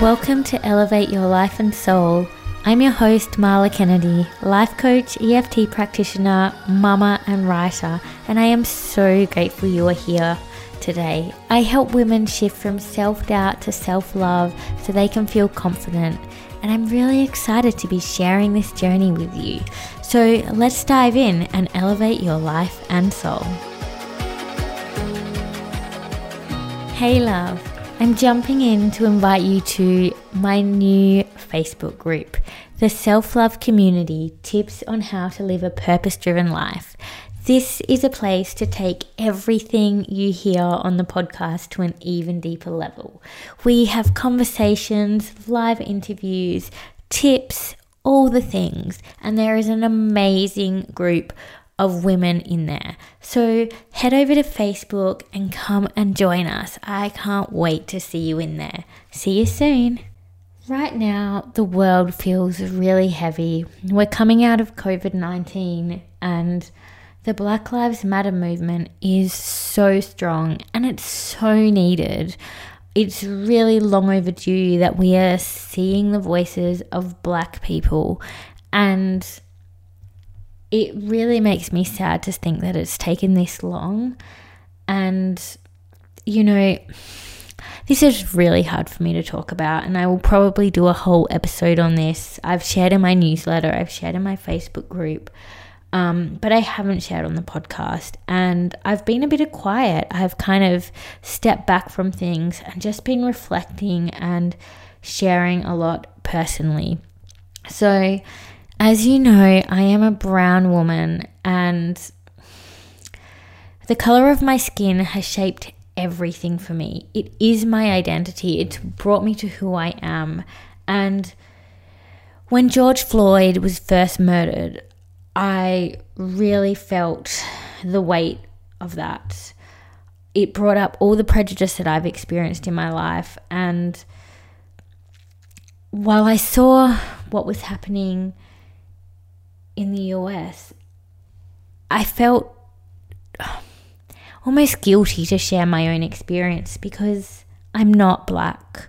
Welcome to Elevate Your Life and Soul. I'm your host, Marla Kennedy, life coach, EFT practitioner, mama, and writer, and I am so grateful you are here today. I help women shift from self doubt to self love so they can feel confident, and I'm really excited to be sharing this journey with you. So let's dive in and elevate your life and soul. Hey, love. I'm jumping in to invite you to my new Facebook group, the Self Love Community Tips on How to Live a Purpose Driven Life. This is a place to take everything you hear on the podcast to an even deeper level. We have conversations, live interviews, tips, all the things, and there is an amazing group of women in there. So head over to Facebook and come and join us. I can't wait to see you in there. See you soon. Right now, the world feels really heavy. We're coming out of COVID 19 and the Black Lives Matter movement is so strong and it's so needed. It's really long overdue that we are seeing the voices of black people and it really makes me sad to think that it's taken this long. And, you know, this is really hard for me to talk about, and I will probably do a whole episode on this. I've shared in my newsletter, I've shared in my Facebook group, um, but I haven't shared on the podcast. And I've been a bit of quiet. I've kind of stepped back from things and just been reflecting and sharing a lot personally. So, as you know, I am a brown woman and the color of my skin has shaped everything for me. It is my identity. It's brought me to who I am. And when George Floyd was first murdered, I really felt the weight of that. It brought up all the prejudice that I've experienced in my life. And while I saw what was happening in the US, I felt almost guilty to share my own experience because I'm not black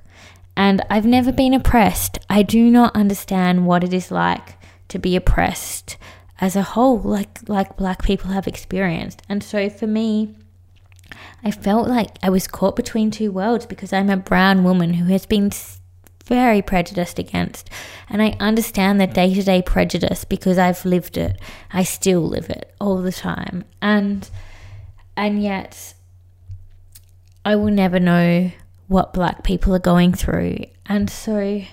and I've never been oppressed. I do not understand what it is like to be oppressed as a whole like like black people have experienced. And so for me, I felt like I was caught between two worlds because I'm a brown woman who has been very prejudiced against. And I understand the day to day prejudice because I've lived it. I still live it all the time. And and yet I will never know what black people are going through. And so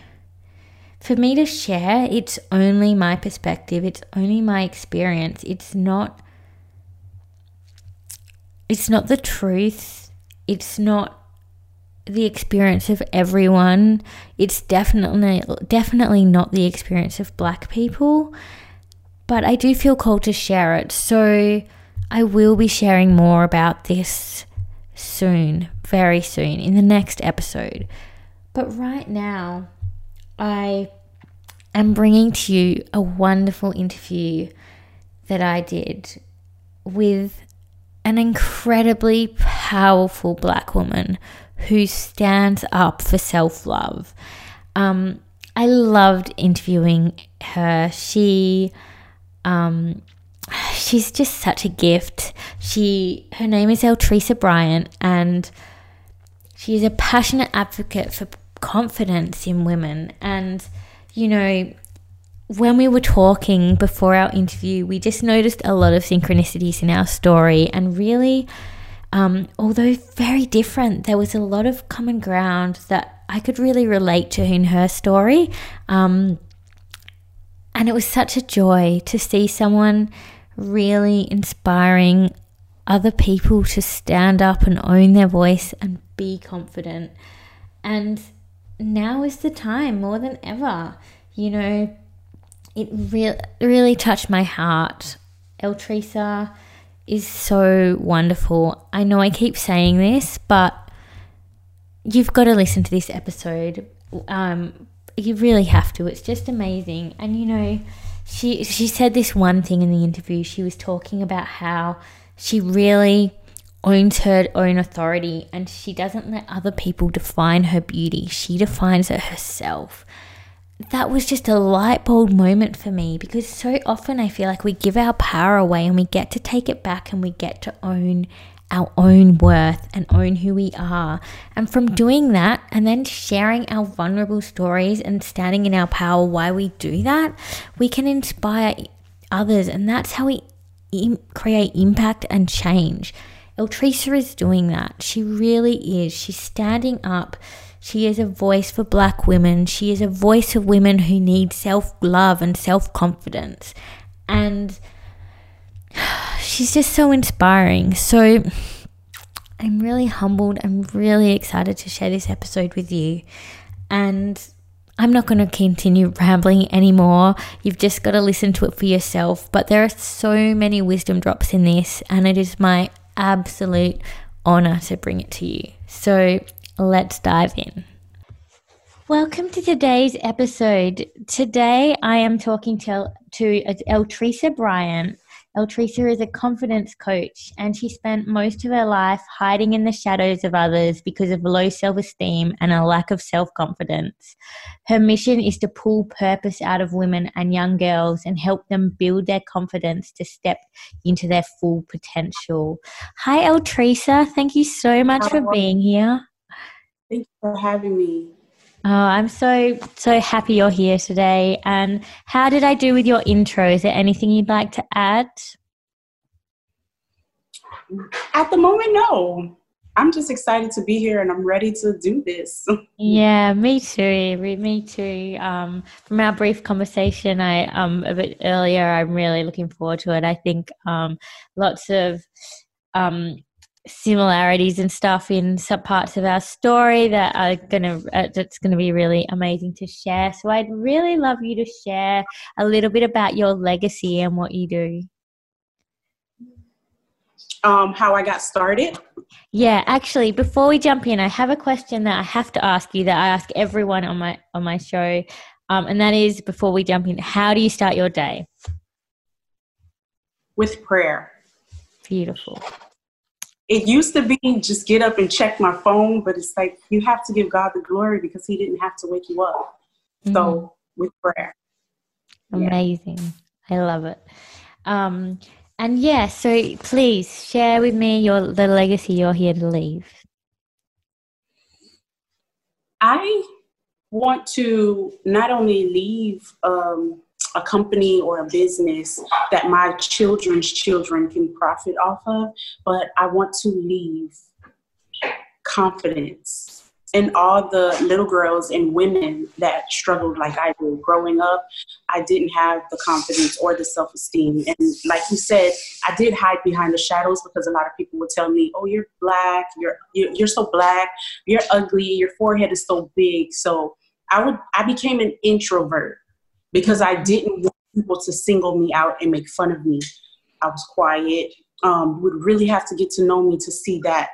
for me to share, it's only my perspective, it's only my experience. It's not it's not the truth. It's not the experience of everyone. It's definitely definitely not the experience of black people, but I do feel called to share it. So I will be sharing more about this soon, very soon in the next episode. But right now, I am bringing to you a wonderful interview that I did with an incredibly powerful black woman who stands up for self love. Um, I loved interviewing her. She, um, she's just such a gift. She, her name is Eltresa Bryant, and she is a passionate advocate for confidence in women. And you know, when we were talking before our interview, we just noticed a lot of synchronicities in our story, and really um, although very different, there was a lot of common ground that I could really relate to in her story. Um, and it was such a joy to see someone really inspiring other people to stand up and own their voice and be confident. And now is the time more than ever. You know, it really, really touched my heart. Eltresa is so wonderful. I know I keep saying this, but you've got to listen to this episode. Um, you really have to. It's just amazing. And you know, she she said this one thing in the interview. She was talking about how she really owns her own authority and she doesn't let other people define her beauty. She defines it herself. That was just a light bulb moment for me because so often I feel like we give our power away and we get to take it back and we get to own our own worth and own who we are. And from doing that and then sharing our vulnerable stories and standing in our power why we do that, we can inspire others. And that's how we Im- create impact and change. Eltresa is doing that. She really is. She's standing up. She is a voice for black women. She is a voice of women who need self love and self confidence. And she's just so inspiring. So I'm really humbled. I'm really excited to share this episode with you. And I'm not going to continue rambling anymore. You've just got to listen to it for yourself. But there are so many wisdom drops in this, and it is my absolute honor to bring it to you. So let's dive in. Welcome to today's episode. Today I am talking to, to Eltresa Bryant. Eltresa is a confidence coach and she spent most of her life hiding in the shadows of others because of low self esteem and a lack of self confidence. Her mission is to pull purpose out of women and young girls and help them build their confidence to step into their full potential. Hi, Eltresa. Thank you so much for being here. Thank you for having me. Oh, I'm so so happy you're here today. And how did I do with your intro? Is there anything you'd like to add? At the moment, no. I'm just excited to be here and I'm ready to do this. yeah, me too. Me too. Um, from our brief conversation, I um a bit earlier, I'm really looking forward to it. I think um lots of um similarities and stuff in some parts of our story that are gonna uh, that's gonna be really amazing to share. So I'd really love you to share a little bit about your legacy and what you do. Um, how I got started. Yeah, actually, before we jump in, I have a question that I have to ask you that I ask everyone on my on my show, um, and that is before we jump in, how do you start your day? With prayer. Beautiful it used to be just get up and check my phone, but it's like you have to give God the glory because He didn't have to wake you up. Mm-hmm. So with prayer. Amazing. Yeah. I love it. Um, and yeah, so please share with me your the legacy you're here to leave. I want to not only leave um, a company or a business that my children's children can profit off of, but I want to leave confidence in all the little girls and women that struggled like I did growing up. I didn't have the confidence or the self esteem. And like you said, I did hide behind the shadows because a lot of people would tell me, oh, you're black, you're, you're so black, you're ugly, your forehead is so big. So I would, I became an introvert because I didn't want people to single me out and make fun of me. I was quiet. Um, would really have to get to know me to see that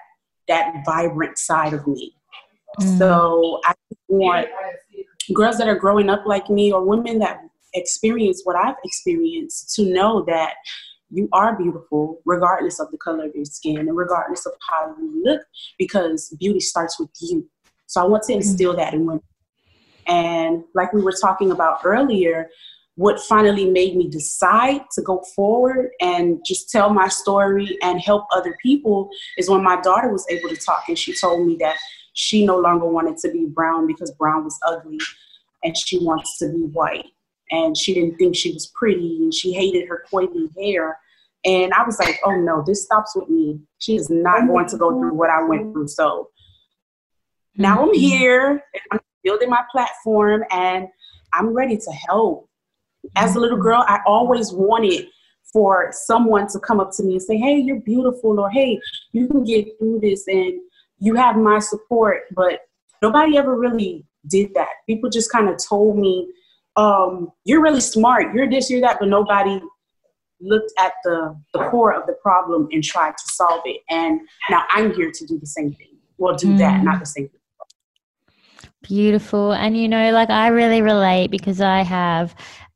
that vibrant side of me. Mm. So I want girls that are growing up like me or women that experience what I've experienced to know that you are beautiful regardless of the color of your skin and regardless of how you look because beauty starts with you. So I want to instill that in women. And like we were talking about earlier, what finally made me decide to go forward and just tell my story and help other people is when my daughter was able to talk and she told me that she no longer wanted to be brown because brown was ugly and she wants to be white. And she didn't think she was pretty and she hated her coily hair. And i was like oh no this stops with me. She is not going to go through what i went through. So now i'm mm-hmm. here i'm building my platform and I'm ready to help. As a little girl, I always wanted for someone to come up to me and say, Hey, you're beautiful, or Hey, you can get through this and you have my support. But nobody ever really did that. People just kind of told me, um, You're really smart, you're this, you're that, but nobody looked at the, the core of the problem and tried to solve it. And now I'm here to do the same thing. Well, do mm. that, not the same thing. Beautiful. And you know, like I really relate because I have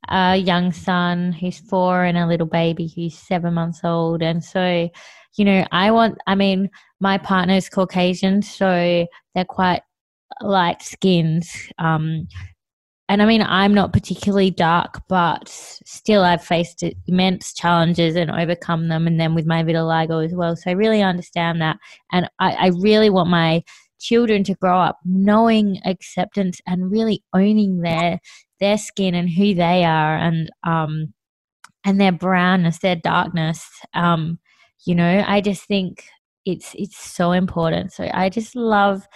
a young son who's four and a little baby who's seven months old. And so you know, I want, I mean, my partner's Caucasian, so they're quite light skinned. Um, and I mean, I'm not particularly dark, but still, I've faced immense challenges and overcome them, and then with my vitiligo as well. So I really understand that, and I, I really want my children to grow up knowing acceptance and really owning their their skin and who they are, and um, and their brownness, their darkness. Um, you know, I just think it's it's so important. So I just love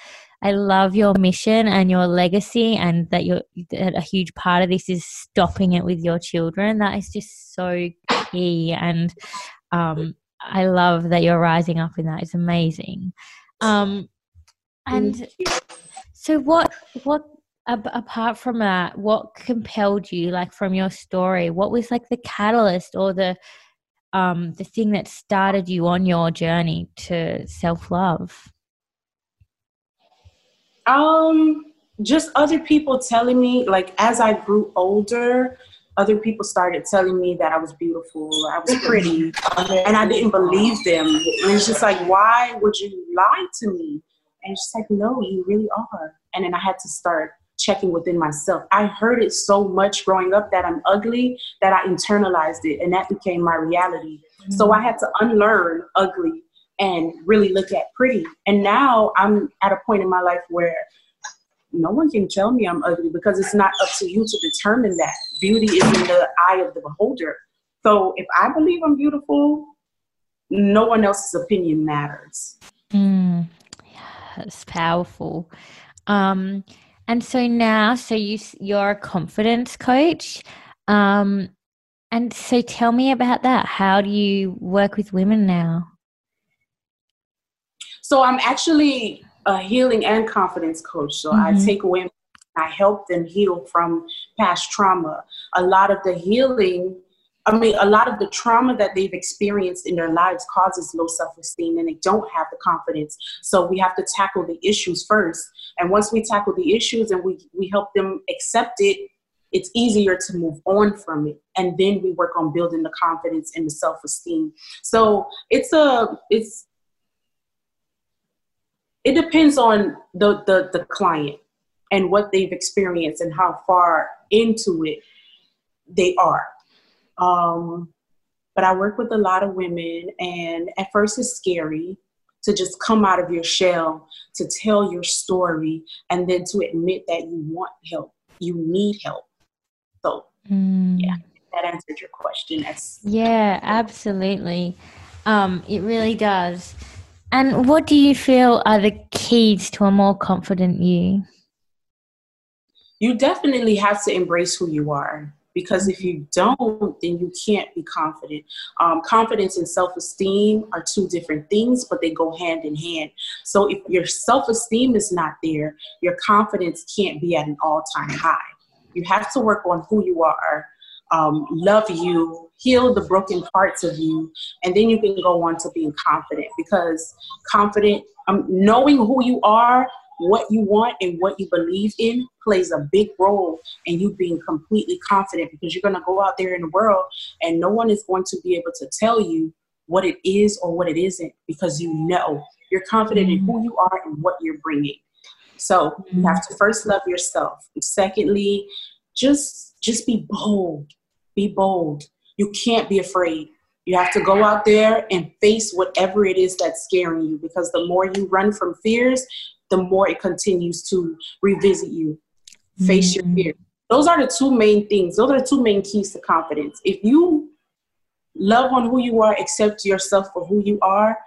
I love your mission and your legacy, and that you're that a huge part of this is stopping it with your children. That is just so key, and um, I love that you're rising up in that. It's amazing. Um, and so, what what apart from that, what compelled you, like from your story? What was like the catalyst or the um, the thing that started you on your journey to self love? Um, just other people telling me, like as I grew older, other people started telling me that I was beautiful, I was pretty, and I didn't believe them. And it's just like, why would you lie to me? And just like, no, you really are. And then I had to start checking within myself. I heard it so much growing up that I'm ugly that I internalized it, and that became my reality. Mm-hmm. So I had to unlearn ugly and really look at pretty. And now I'm at a point in my life where no one can tell me I'm ugly because it's not up to you to determine that. Beauty is in the eye of the beholder. So if I believe I'm beautiful, no one else's opinion matters. Mm, that's powerful. Um, and so now, so you you're a confidence coach. Um, and so tell me about that. How do you work with women now? So I'm actually a healing and confidence coach. So mm-hmm. I take women, I help them heal from past trauma. A lot of the healing, I mean, a lot of the trauma that they've experienced in their lives causes low self esteem and they don't have the confidence. So we have to tackle the issues first. And once we tackle the issues and we, we help them accept it, it's easier to move on from it and then we work on building the confidence and the self-esteem so it's a it's it depends on the, the, the client and what they've experienced and how far into it they are. Um, but I work with a lot of women, and at first it's scary to just come out of your shell, to tell your story, and then to admit that you want help, you need help. So, mm. yeah, that answered your question. That's yeah, absolutely. Um, it really does. And what do you feel are the keys to a more confident you? You definitely have to embrace who you are because if you don't, then you can't be confident. Um, confidence and self esteem are two different things, but they go hand in hand. So if your self esteem is not there, your confidence can't be at an all time high. You have to work on who you are um, love you, heal the broken parts of you, and then you can go on to being confident because confident, um, knowing who you are, what you want, and what you believe in plays a big role in you being completely confident because you're going to go out there in the world and no one is going to be able to tell you what it is or what it isn't because you know you're confident in who you are and what you're bringing. So you have to first love yourself. Secondly, just just be bold be bold. You can't be afraid. You have to go out there and face whatever it is that's scaring you because the more you run from fears, the more it continues to revisit you. Face mm-hmm. your fear. Those are the two main things. Those are the two main keys to confidence. If you love on who you are, accept yourself for who you are,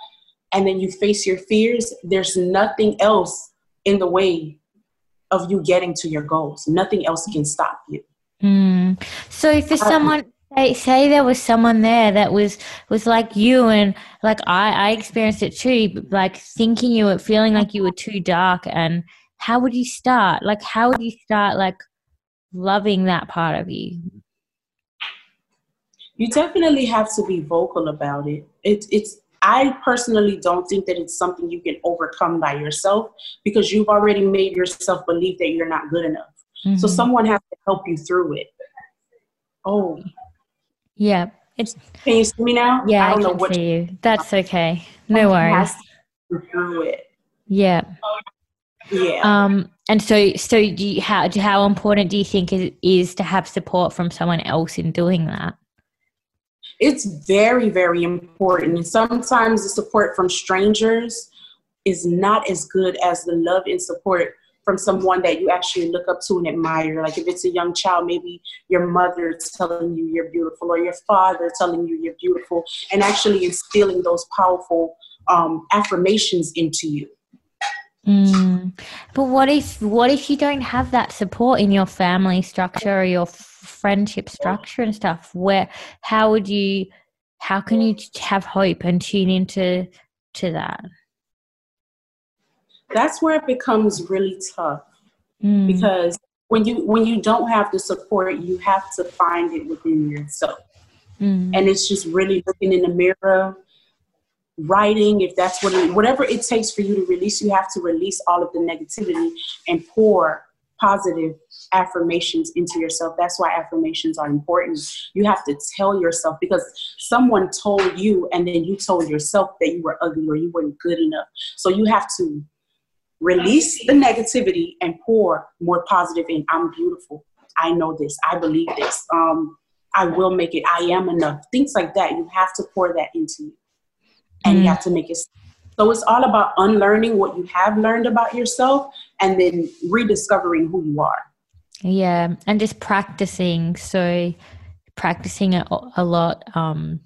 and then you face your fears, there's nothing else in the way of you getting to your goals. Nothing else can stop you. Mm. So for someone say, say there was someone there that was was like you and like I I experienced it too, like thinking you were feeling like you were too dark and how would you start? Like how would you start like loving that part of you? You definitely have to be vocal about it. It it's I personally don't think that it's something you can overcome by yourself because you've already made yourself believe that you're not good enough. Mm-hmm. So someone has to help you through it. Oh. Yeah, It's, can you see me now? Yeah, I, don't I can know what see you. That's okay. No worries. Through it. Yeah. Yeah. Um. And so, so do you, how how important do you think it is to have support from someone else in doing that? It's very, very important. And sometimes the support from strangers is not as good as the love and support from someone that you actually look up to and admire. Like if it's a young child, maybe your mother telling you you're beautiful or your father telling you you're beautiful and actually instilling those powerful um, affirmations into you. Mm. But what if what if you don't have that support in your family structure or your friendship structure and stuff? Where how would you how can you have hope and tune into to that? That's where it becomes really tough. Mm. because when you when you don't have the support you have to find it within yourself. Mm. and it's just really looking in the mirror writing if that's what it, whatever it takes for you to release you have to release all of the negativity and pour positive affirmations into yourself. That's why affirmations are important. You have to tell yourself because someone told you and then you told yourself that you were ugly or you weren't good enough. So you have to release the negativity and pour more positive in. I'm beautiful. I know this. I believe this. Um, I will make it. I am enough. Things like that. You have to pour that into you, and mm. you have to make it. So it's all about unlearning what you have learned about yourself, and then rediscovering who you are. Yeah, and just practicing. So practicing it a lot. Um,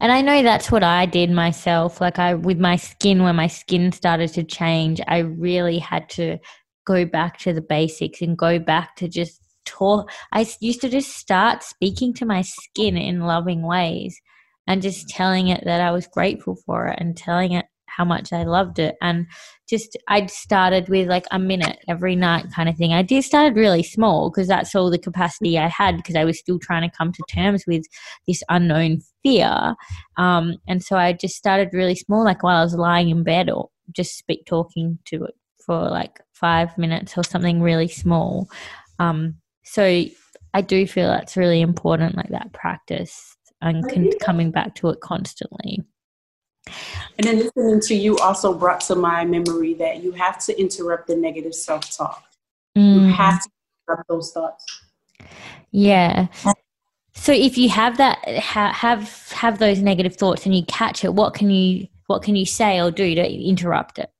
and I know that's what I did myself. Like I with my skin when my skin started to change, I really had to go back to the basics and go back to just talk. I used to just start speaking to my skin in loving ways and just telling it that I was grateful for it and telling it how much I loved it. And just, I'd started with like a minute every night kind of thing. I did started really small because that's all the capacity I had because I was still trying to come to terms with this unknown fear. Um, and so I just started really small, like while I was lying in bed or just speak talking to it for like five minutes or something really small. Um, so I do feel that's really important, like that practice and con- coming back to it constantly. And then listening to you also brought to my memory that you have to interrupt the negative self talk. Mm. You have to interrupt those thoughts. Yeah. So if you have that, have have those negative thoughts and you catch it, what can you what can you say or do to interrupt it?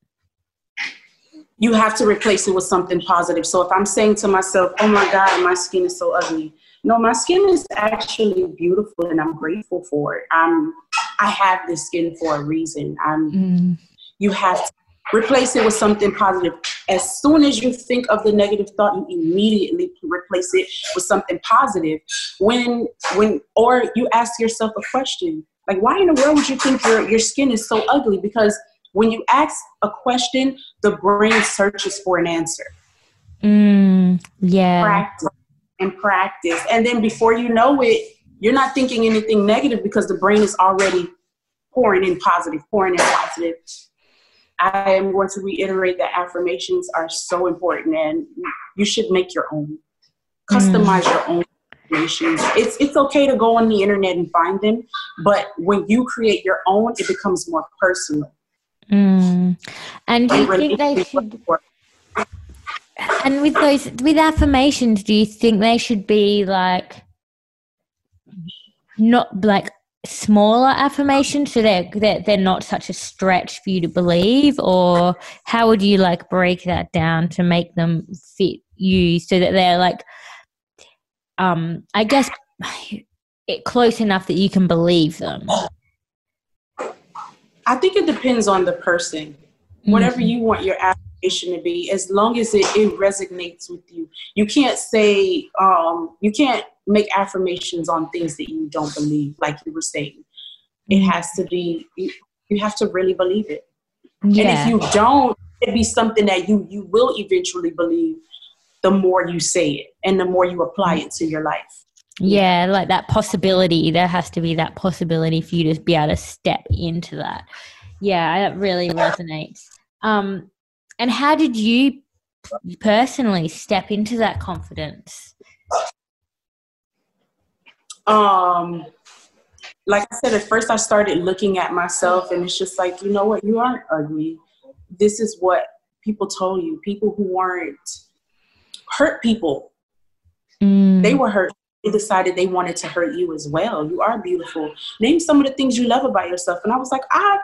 You have to replace it with something positive. So if I'm saying to myself, "Oh my God, my skin is so ugly," no, my skin is actually beautiful, and I'm grateful for it. I'm I have this skin for a reason. I'm, mm. You have to replace it with something positive. As soon as you think of the negative thought, you immediately replace it with something positive. When, when, or you ask yourself a question like, why in the world would you think your, your skin is so ugly? Because when you ask a question, the brain searches for an answer. Mm, yeah. Practice and practice. And then before you know it, you're not thinking anything negative because the brain is already pouring in positive, pouring in positive. I am going to reiterate that affirmations are so important and you should make your own. Customize mm. your own affirmations. It's it's okay to go on the internet and find them, but when you create your own, it becomes more personal. Mm. And do you think they should and with those with affirmations, do you think they should be like not like smaller affirmations so they're, they're they're not such a stretch for you to believe? Or how would you like break that down to make them fit you so that they're like um i guess it close enough that you can believe them? I think it depends on the person. Whatever mm-hmm. you want your affirmation to be as long as it, it resonates with you you can't say um you can't make affirmations on things that you don't believe, like you were saying. It mm-hmm. has to be you, you have to really believe it. Yeah. And if you don't, it'd be something that you you will eventually believe the more you say it and the more you apply it to your life. Yeah, like that possibility. There has to be that possibility for you to be able to step into that. Yeah, that really resonates. Um, and how did you personally step into that confidence? Um, like I said, at first I started looking at myself, and it's just like, you know what, you aren't ugly. This is what people told you. People who weren't hurt people, mm. they were hurt. They decided they wanted to hurt you as well. You are beautiful. Name some of the things you love about yourself. And I was like, I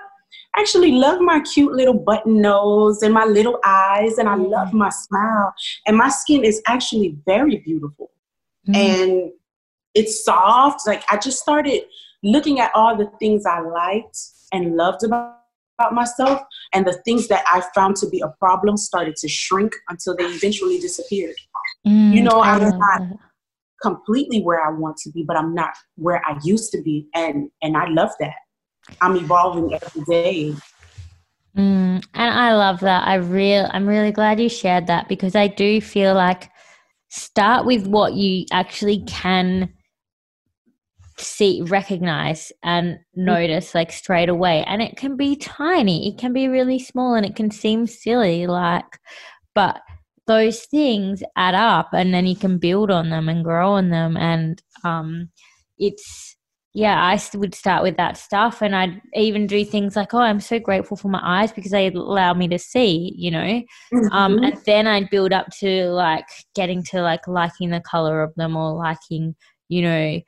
actually love my cute little button nose and my little eyes, and I love my smile. And my skin is actually very beautiful. Mm. And it's soft. Like I just started looking at all the things I liked and loved about, about myself, and the things that I found to be a problem started to shrink until they eventually disappeared. Mm, you know, I'm not completely where I want to be, but I'm not where I used to be, and and I love that. I'm evolving every day. Mm, and I love that. I real I'm really glad you shared that because I do feel like start with what you actually can see recognize and notice like straight away and it can be tiny it can be really small and it can seem silly like but those things add up and then you can build on them and grow on them and um it's yeah, I would start with that stuff, and I'd even do things like, "Oh, I'm so grateful for my eyes because they allow me to see," you know. Um, mm-hmm. Um, and then I'd build up to like getting to like liking the color of them or liking, you know,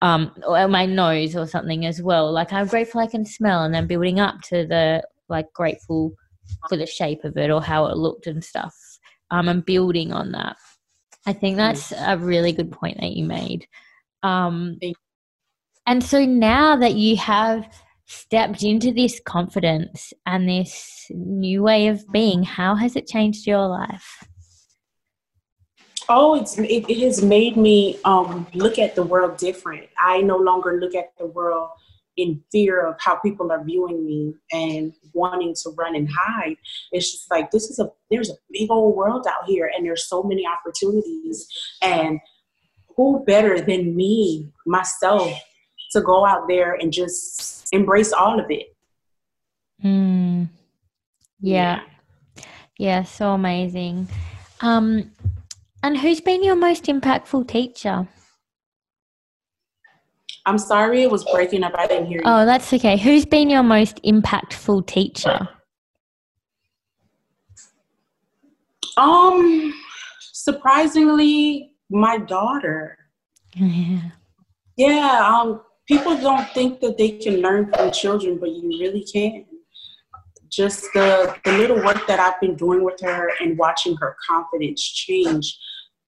um, or my nose or something as well. Like I'm grateful I can smell, and then building up to the like grateful for the shape of it or how it looked and stuff. Um, and building on that. I think that's a really good point that you made. Um, and so now that you have stepped into this confidence and this new way of being, how has it changed your life? Oh, it's it, it has made me um, look at the world different. I no longer look at the world in fear of how people are viewing me and wanting to run and hide. It's just like this is a there's a big old world out here and there's so many opportunities and who better than me myself to go out there and just embrace all of it. Mm. Yeah. yeah. Yeah, so amazing. Um, and who's been your most impactful teacher? I'm sorry, it was breaking up. I didn't hear you. Oh, that's okay. Who's been your most impactful teacher? Um, surprisingly, my daughter. Yeah. Yeah. Um, people don't think that they can learn from children, but you really can. Just the, the little work that I've been doing with her and watching her confidence change,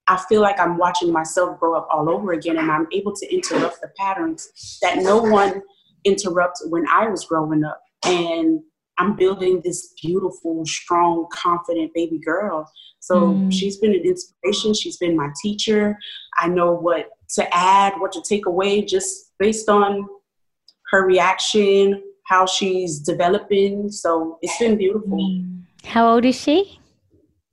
I feel like I'm watching myself grow up all over again and I'm able to interrupt the patterns that no one interrupted when I was growing up. And I'm building this beautiful, strong, confident baby girl. So mm. she's been an inspiration. She's been my teacher. I know what to add, what to take away, just based on her reaction, how she's developing. So it's been beautiful. How old is she?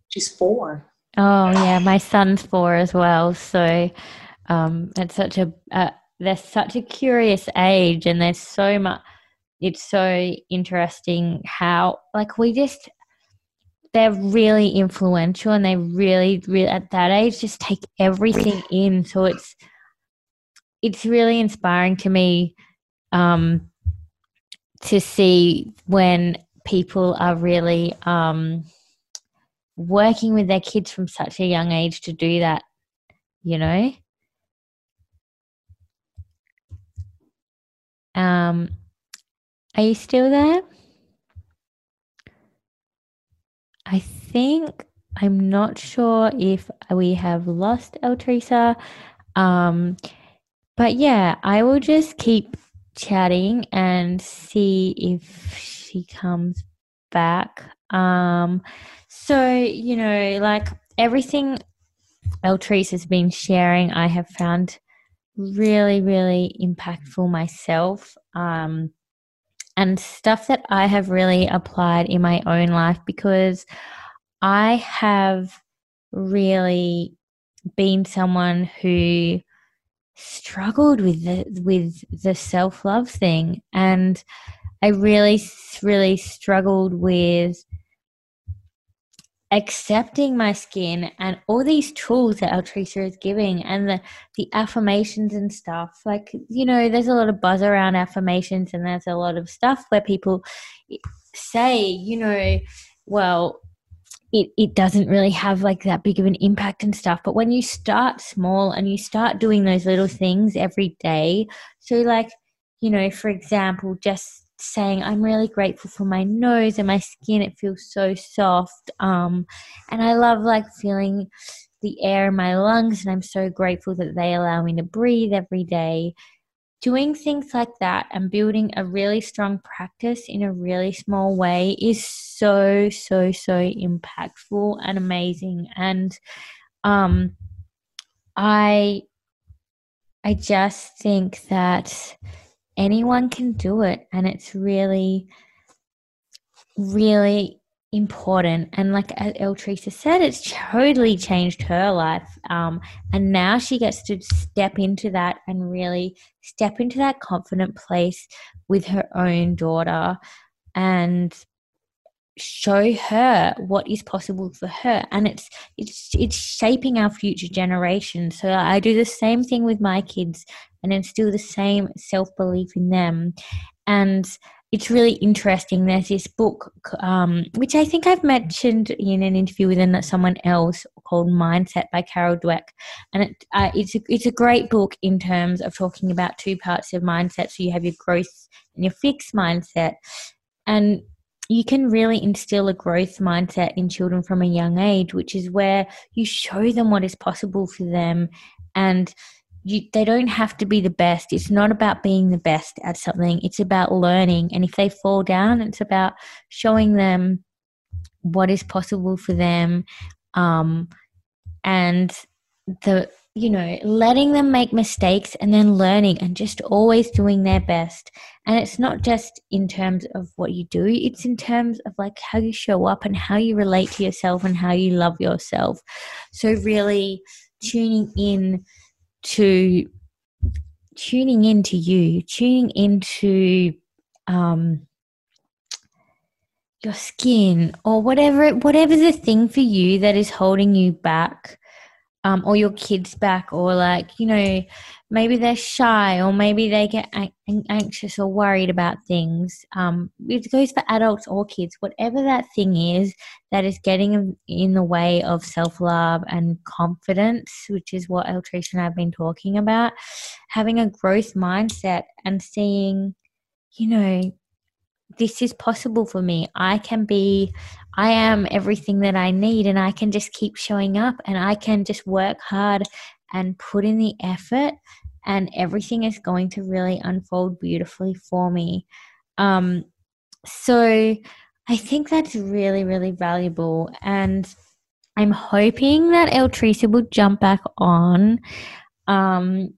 She's four. Oh yeah, my son's four as well. So um, it's such a uh, they're such a curious age, and there's so much. It's so interesting how like we just they're really influential and they really, really at that age just take everything in. So it's it's really inspiring to me um, to see when people are really um, working with their kids from such a young age to do that. You know. Um, are you still there? I think I'm not sure if we have lost Eltresa. Um, but yeah, I will just keep chatting and see if she comes back. Um, so, you know, like everything Eltresa has been sharing, I have found really, really impactful myself. Um, and stuff that I have really applied in my own life because I have really been someone who struggled with the with the self-love thing and I really really struggled with accepting my skin and all these tools that Eltresa is giving and the, the affirmations and stuff. Like, you know, there's a lot of buzz around affirmations and there's a lot of stuff where people say, you know, well, it, it doesn't really have like that big of an impact and stuff. But when you start small and you start doing those little things every day, so like, you know, for example, just saying I'm really grateful for my nose and my skin. It feels so soft. Um, and I love like feeling the air in my lungs, and I'm so grateful that they allow me to breathe every day. Doing things like that and building a really strong practice in a really small way is so, so, so impactful and amazing. And um, I, I just think that anyone can do it and it's really really important. And like Eltresa said it's totally changed her life um, and now she gets to step into that and really step into that confident place with her own daughter and show her what is possible for her. And it's it's it's shaping our future generation so i do the same thing with my kids and instill the same self-belief in them. And it's really interesting. There's this book um, which i think i've mentioned in an interview with someone else called mindset by carol dweck. And it, uh, it's, a, it's a great book in terms of talking about two parts of mindset. So you have your growth and your fixed mindset. And you can really instill a growth mindset in children from a young age, which is where you show them what is possible for them. And you, they don't have to be the best. It's not about being the best at something, it's about learning. And if they fall down, it's about showing them what is possible for them um, and the you know, letting them make mistakes and then learning and just always doing their best. And it's not just in terms of what you do, it's in terms of like how you show up and how you relate to yourself and how you love yourself. So, really tuning in to tuning into you, tuning into um, your skin or whatever it, whatever the thing for you that is holding you back um, or your kids back, or like, you know, maybe they're shy, or maybe they get anxious or worried about things. Um, it goes for adults or kids, whatever that thing is that is getting in the way of self love and confidence, which is what Eltresa and I have been talking about. Having a growth mindset and seeing, you know, this is possible for me. I can be, I am everything that I need, and I can just keep showing up and I can just work hard and put in the effort, and everything is going to really unfold beautifully for me. Um, so I think that's really, really valuable. And I'm hoping that Eltresa will jump back on. Um,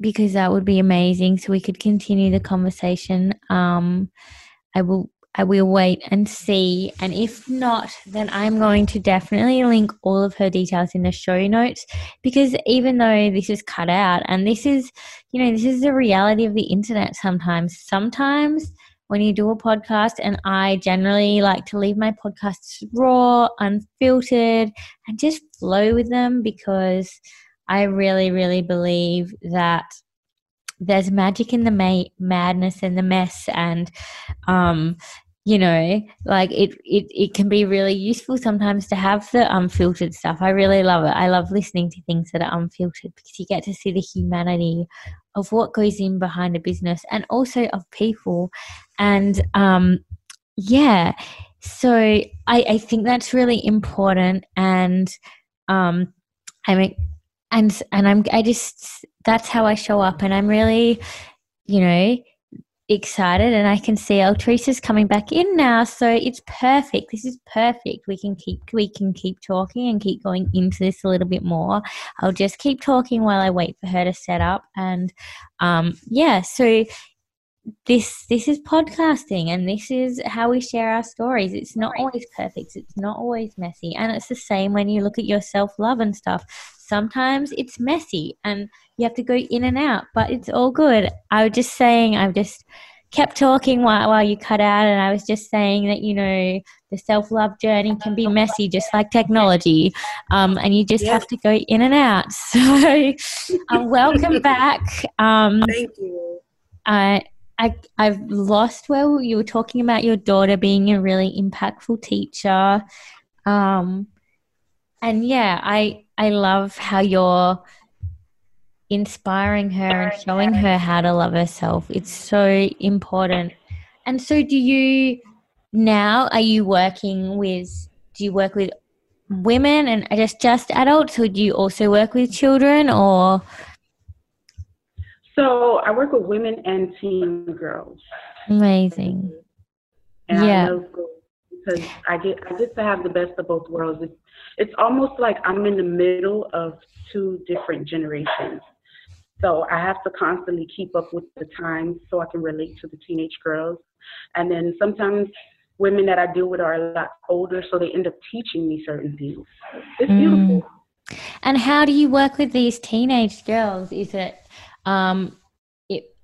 because that would be amazing. So we could continue the conversation. Um, I will. I will wait and see. And if not, then I'm going to definitely link all of her details in the show notes because even though this is cut out and this is, you know, this is the reality of the internet sometimes. Sometimes when you do a podcast, and I generally like to leave my podcasts raw, unfiltered, and just flow with them because I really, really believe that there's magic in the ma- madness and the mess and um you know like it, it it can be really useful sometimes to have the unfiltered stuff. I really love it. I love listening to things that are unfiltered because you get to see the humanity of what goes in behind a business and also of people. And um yeah so i i think that's really important and um i mean and and I'm I just that's how I show up, and I'm really, you know, excited, and I can see Eltresa's coming back in now, so it's perfect. This is perfect. We can keep we can keep talking and keep going into this a little bit more. I'll just keep talking while I wait for her to set up, and um, yeah, so this this is podcasting and this is how we share our stories it's not always perfect it's not always messy and it's the same when you look at your self-love and stuff sometimes it's messy and you have to go in and out but it's all good i was just saying i'm just kept talking while, while you cut out, and I was just saying that you know the self love journey can be messy, just like technology, um, and you just have to go in and out. So, um, welcome back. Um, Thank you. I, I, I've lost where you were talking about your daughter being a really impactful teacher. Um, and yeah, I, I love how you're inspiring her and showing her how to love herself. It's so important. And so, do you now, are you working with, do you work with women and just, just adults, or do you also work with children or? So I work with women and teen girls. Amazing. And Yeah. Because I get I get to have the best of both worlds. It's it's almost like I'm in the middle of two different generations. So I have to constantly keep up with the times so I can relate to the teenage girls. And then sometimes women that I deal with are a lot older, so they end up teaching me certain things. It's Mm. beautiful. And how do you work with these teenage girls? Is it, um,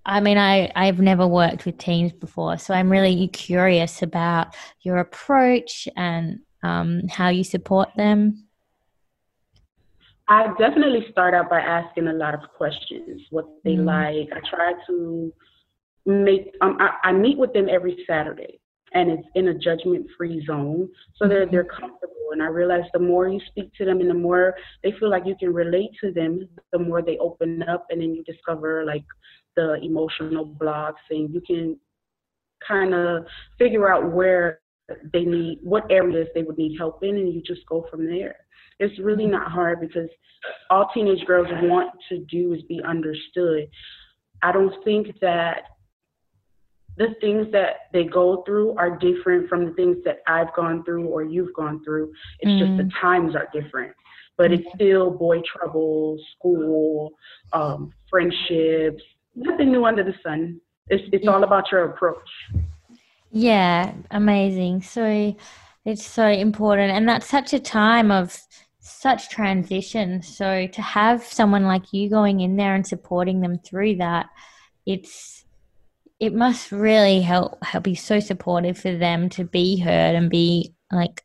I mean, I, I've never worked with teens before, so I'm really curious about your approach and um, how you support them. I definitely start out by asking a lot of questions, what they Mm. like. I try to make, um, I, I meet with them every Saturday and it's in a judgment free zone. So they're, they're comfortable. And I realize the more you speak to them and the more they feel like you can relate to them, the more they open up and then you discover like the emotional blocks and you can kind of figure out where they need, what areas they would need help in and you just go from there it's really mm-hmm. not hard because all teenage girls want to do is be understood. I don't think that the things that they go through are different from the things that I've gone through or you've gone through. It's just the mm-hmm. times are different. But it's mm-hmm. still boy trouble, school, um, friendships, nothing new under the sun. It's it's all about your approach. Yeah, amazing. So it's so important. And that's such a time of such transition. So to have someone like you going in there and supporting them through that, it's it must really help help be so supportive for them to be heard and be like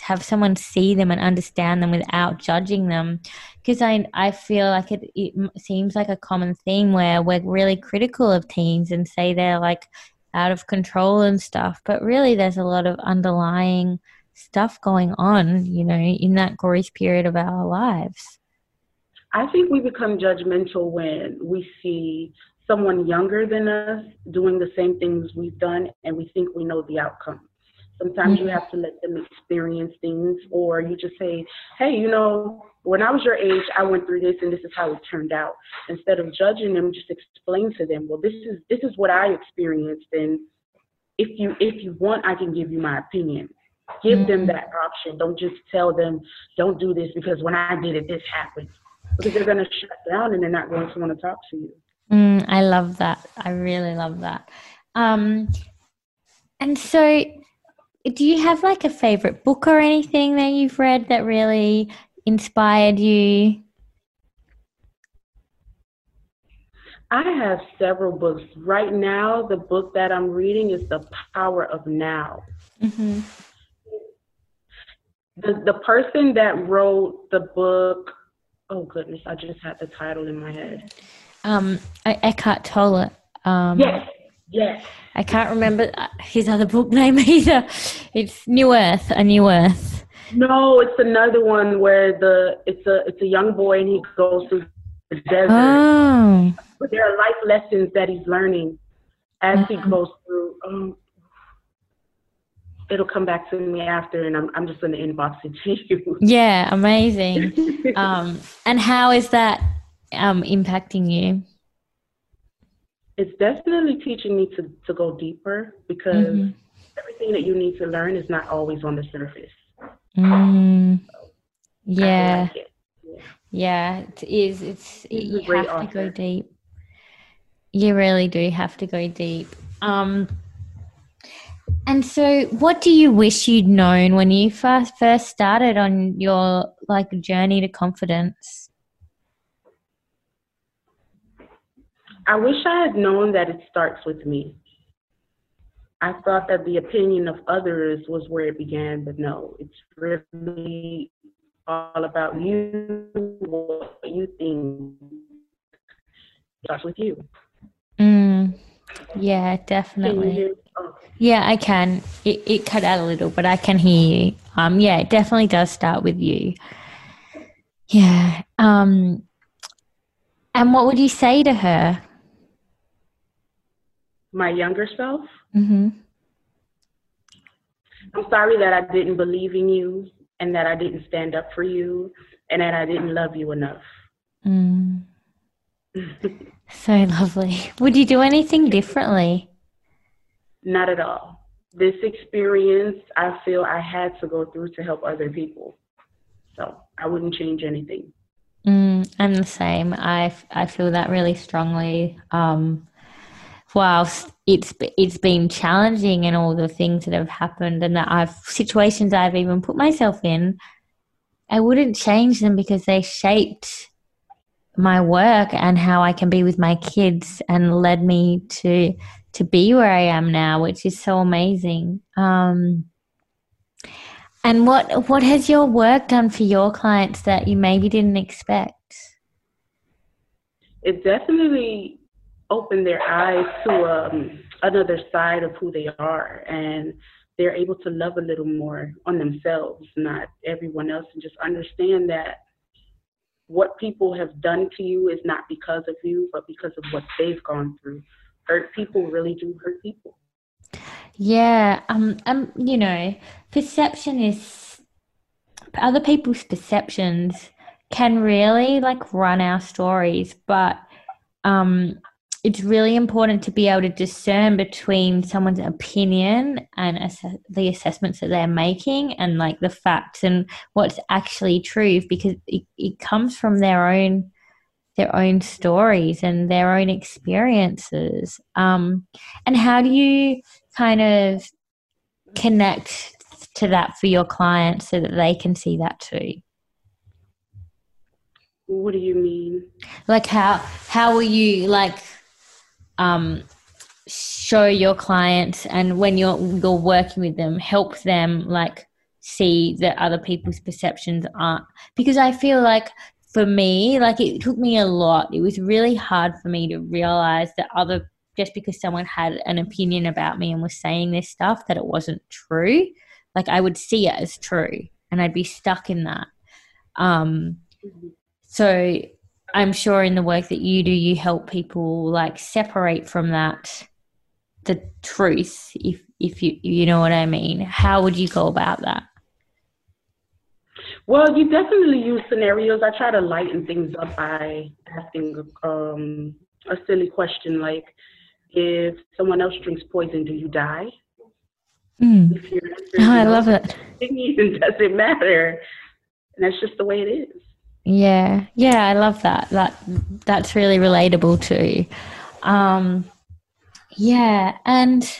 have someone see them and understand them without judging them because I, I feel like it, it seems like a common theme where we're really critical of teens and say they're like out of control and stuff but really there's a lot of underlying stuff going on you know in that growth period of our lives I think we become judgmental when we see someone younger than us doing the same things we've done and we think we know the outcome. Sometimes you have to let them experience things, or you just say, hey, you know, when I was your age, I went through this and this is how it turned out. Instead of judging them, just explain to them, well, this is this is what I experienced, and if you if you want, I can give you my opinion. Give them that option. Don't just tell them, don't do this because when I did it, this happened. Because they're going to shut down and they're not going to want to talk to you. Mm, I love that. I really love that. Um, and so, do you have like a favorite book or anything that you've read that really inspired you? I have several books. Right now, the book that I'm reading is The Power of Now. hmm The, the person that wrote the book, oh goodness, I just had the title in my head. Um, Eckhart Tolle. Um, Yes, yes. I can't remember uh, his other book name either. It's New Earth, A New Earth. No, it's another one where the it's a it's a young boy and he goes through the desert. Oh, But there are life lessons that he's learning as he Mhm. goes through. Um, it'll come back to me after, and I'm I'm just gonna inbox it to you. yeah, amazing. Um, and how is that um, impacting you? It's definitely teaching me to to go deeper because Mhm. everything that you need to learn is not always on the surface. Mm, I yeah, like it. yeah, it is. It's a you have to go deep. You really do have to go deep. Um, and so, what do you wish you'd known when you first first started on your like journey to confidence? I wish I had known that it starts with me. I thought that the opinion of others was where it began, but no, it's really all about you, what you think starts with you. Mm, yeah, definitely. Oh. Yeah, I can. It, it cut out a little, but I can hear you. Um, yeah, it definitely does start with you. Yeah. Um, and what would you say to her? My younger self? Mm-hmm. I'm sorry that I didn't believe in you and that I didn't stand up for you and that I didn't love you enough. Mm. so lovely. Would you do anything differently? Not at all. This experience, I feel I had to go through to help other people. So I wouldn't change anything. Mm, I'm the same. I, I feel that really strongly. Um, whilst it's it's been challenging and all the things that have happened and that I've situations I've even put myself in, I wouldn't change them because they shaped my work and how I can be with my kids and led me to to be where I am now, which is so amazing. Um, and what what has your work done for your clients that you maybe didn't expect? It definitely open their eyes to um, another side of who they are and they're able to love a little more on themselves, not everyone else, and just understand that what people have done to you is not because of you, but because of what they've gone through. Hurt people really do hurt people. Yeah, um, um, you know, perception is other people's perceptions can really like run our stories, but um, it's really important to be able to discern between someone's opinion and ass- the assessments that they're making and like the facts and what's actually true because it, it comes from their own their own stories and their own experiences. Um, and how do you kind of connect to that for your clients so that they can see that too? What do you mean? Like how how will you like um, show your clients and when you're you're working with them help them like see that other people's perceptions aren't because i feel like for me like it took me a lot. It was really hard for me to realize that other just because someone had an opinion about me and was saying this stuff that it wasn't true. Like i would see it as true and i'd be stuck in that. Um so I'm sure in the work that you do, you help people like separate from that the truth. If if you you know what I mean, how would you go about that? Well, you definitely use scenarios. I try to lighten things up by asking um, a silly question like, "If someone else drinks poison, do you die?" Mm. If you're oh, I love it. It doesn't matter, and that's just the way it is. Yeah, yeah, I love that. That that's really relatable too. Um, yeah, and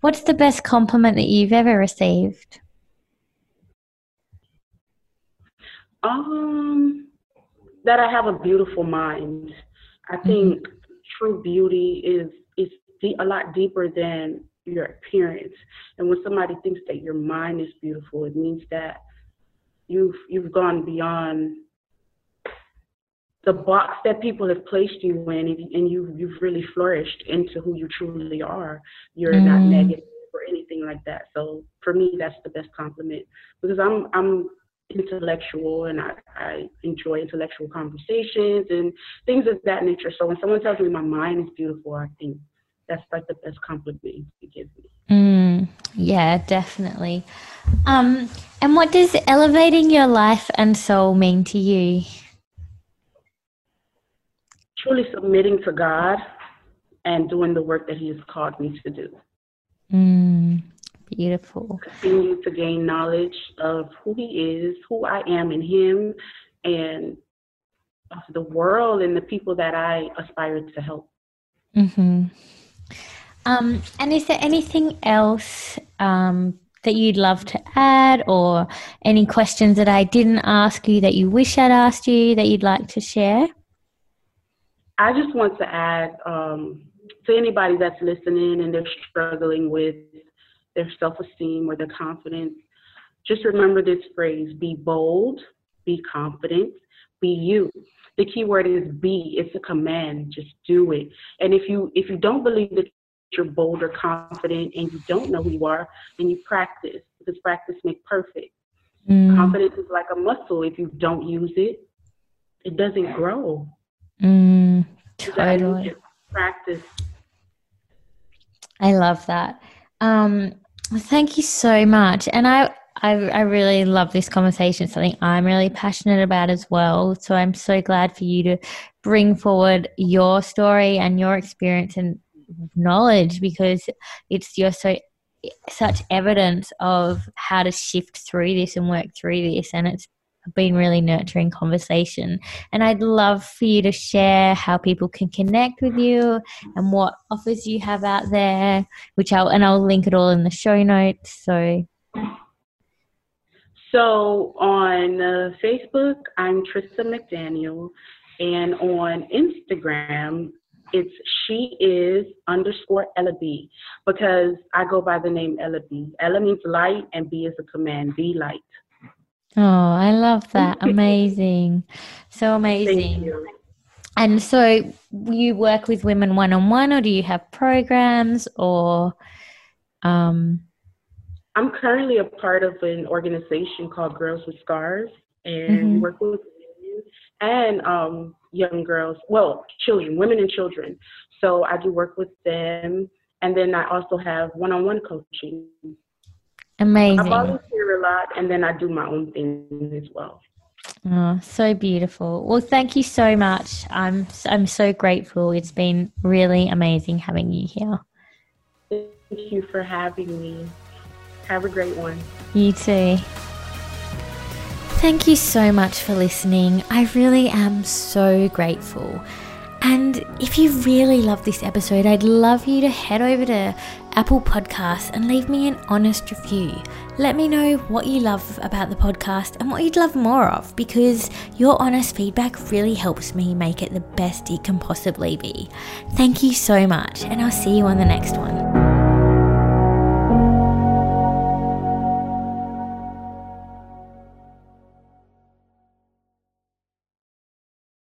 what's the best compliment that you've ever received? Um, that I have a beautiful mind. I mm-hmm. think mm-hmm. true beauty is is a lot deeper than your appearance. And when somebody thinks that your mind is beautiful, it means that you've you've gone beyond the box that people have placed you in and you you've really flourished into who you truly are. You're mm. not negative or anything like that. So for me that's the best compliment because i'm i'm intellectual and I, I enjoy intellectual conversations and things of that nature. So when someone tells me my mind is beautiful i think that's like the best compliment to give me. Mm, yeah definitely. Um and what does elevating your life and soul mean to you truly submitting to God and doing the work that He has called me to do. Mm, beautiful. Continue to gain knowledge of who He is, who I am in Him, and of the world and the people that I aspire to help. Mm-hmm. Um, and is there anything else um, that you'd love to add, or any questions that I didn't ask you that you wish I'd asked you that you'd like to share? I just want to add um, to anybody that's listening and they're struggling with their self esteem or their confidence, just remember this phrase be bold, be confident, be you. The key word is be. It's a command. Just do it. And if you if you don't believe that you're bold or confident and you don't know who you are, then you practice because practice makes perfect. Mm. Confidence is like a muscle. If you don't use it, it doesn't grow. Mm, totally. Practice. I love that. Um, thank you so much. And I, I, I really love this conversation. It's something I'm really passionate about as well. So I'm so glad for you to bring forward your story and your experience and knowledge because it's you're so such evidence of how to shift through this and work through this and it's been really nurturing conversation and i'd love for you to share how people can connect with you and what offers you have out there which i'll and i'll link it all in the show notes so so on uh, facebook i'm trista mcdaniel and on instagram it's she is underscore Ella B because I go by the name Ella B. Ella means light and B is a command. Be light. Oh, I love that. Amazing. So amazing. And so you work with women one on one or do you have programs or um I'm currently a part of an organization called Girls with Scars and mm-hmm. work with women and um young girls, well, children, women and children. So I do work with them. And then I also have one on one coaching. Amazing. I volunteer a lot and then I do my own thing as well. Oh, so beautiful. Well, thank you so much. I'm I'm so grateful. It's been really amazing having you here. Thank you for having me. Have a great one. You too. Thank you so much for listening. I really am so grateful. And if you really love this episode, I'd love you to head over to Apple Podcasts and leave me an honest review. Let me know what you love about the podcast and what you'd love more of because your honest feedback really helps me make it the best it can possibly be. Thank you so much, and I'll see you on the next one.